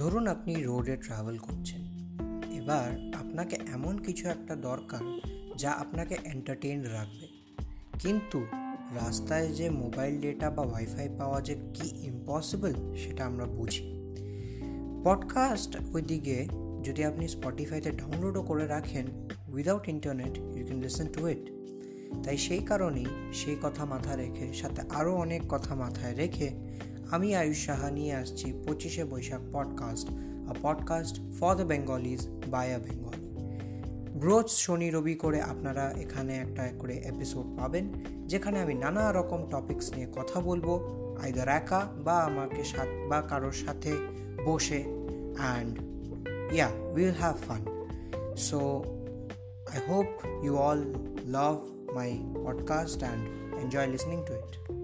ধরুন আপনি রোডে ট্রাভেল করছেন। এবার আপনাকে এমন কিছু একটা দরকার যা আপনাকে এন্টারটেইন রাখবে। কিন্তু রাস্তায় যে মোবাইল ডেটা বা ওয়াইফাই পাওয়া যে কি ইম্পসিবল সেটা আমরা বুঝি। পডকাস্ট ওইদিকে যদি আপনি স্পটিফাইতে ডাউনলোডও করে রাখেন without internet you can listen to it তাই সেই কারণেই সেই কথা মাথা রেখে, সাথে আরও অনেক কথা মাথায় রেখে আমি আয়ুষ সাহা নিয়ে আসছি পঁচিশে Boishakh podcast a podcast for the Bengalis by a Bengali রোজ শনি রবি করে আপনারা এখানে একটা করে এপিসোড পাবেন, যেখানে আমি নানা রকম টপিকস নিয়ে কথা বলব আইদার একা বা আমাকে সাথ, বা কারোর সাথে বসে and yeah will have fun so I hope you all love my podcast and enjoy listening to it.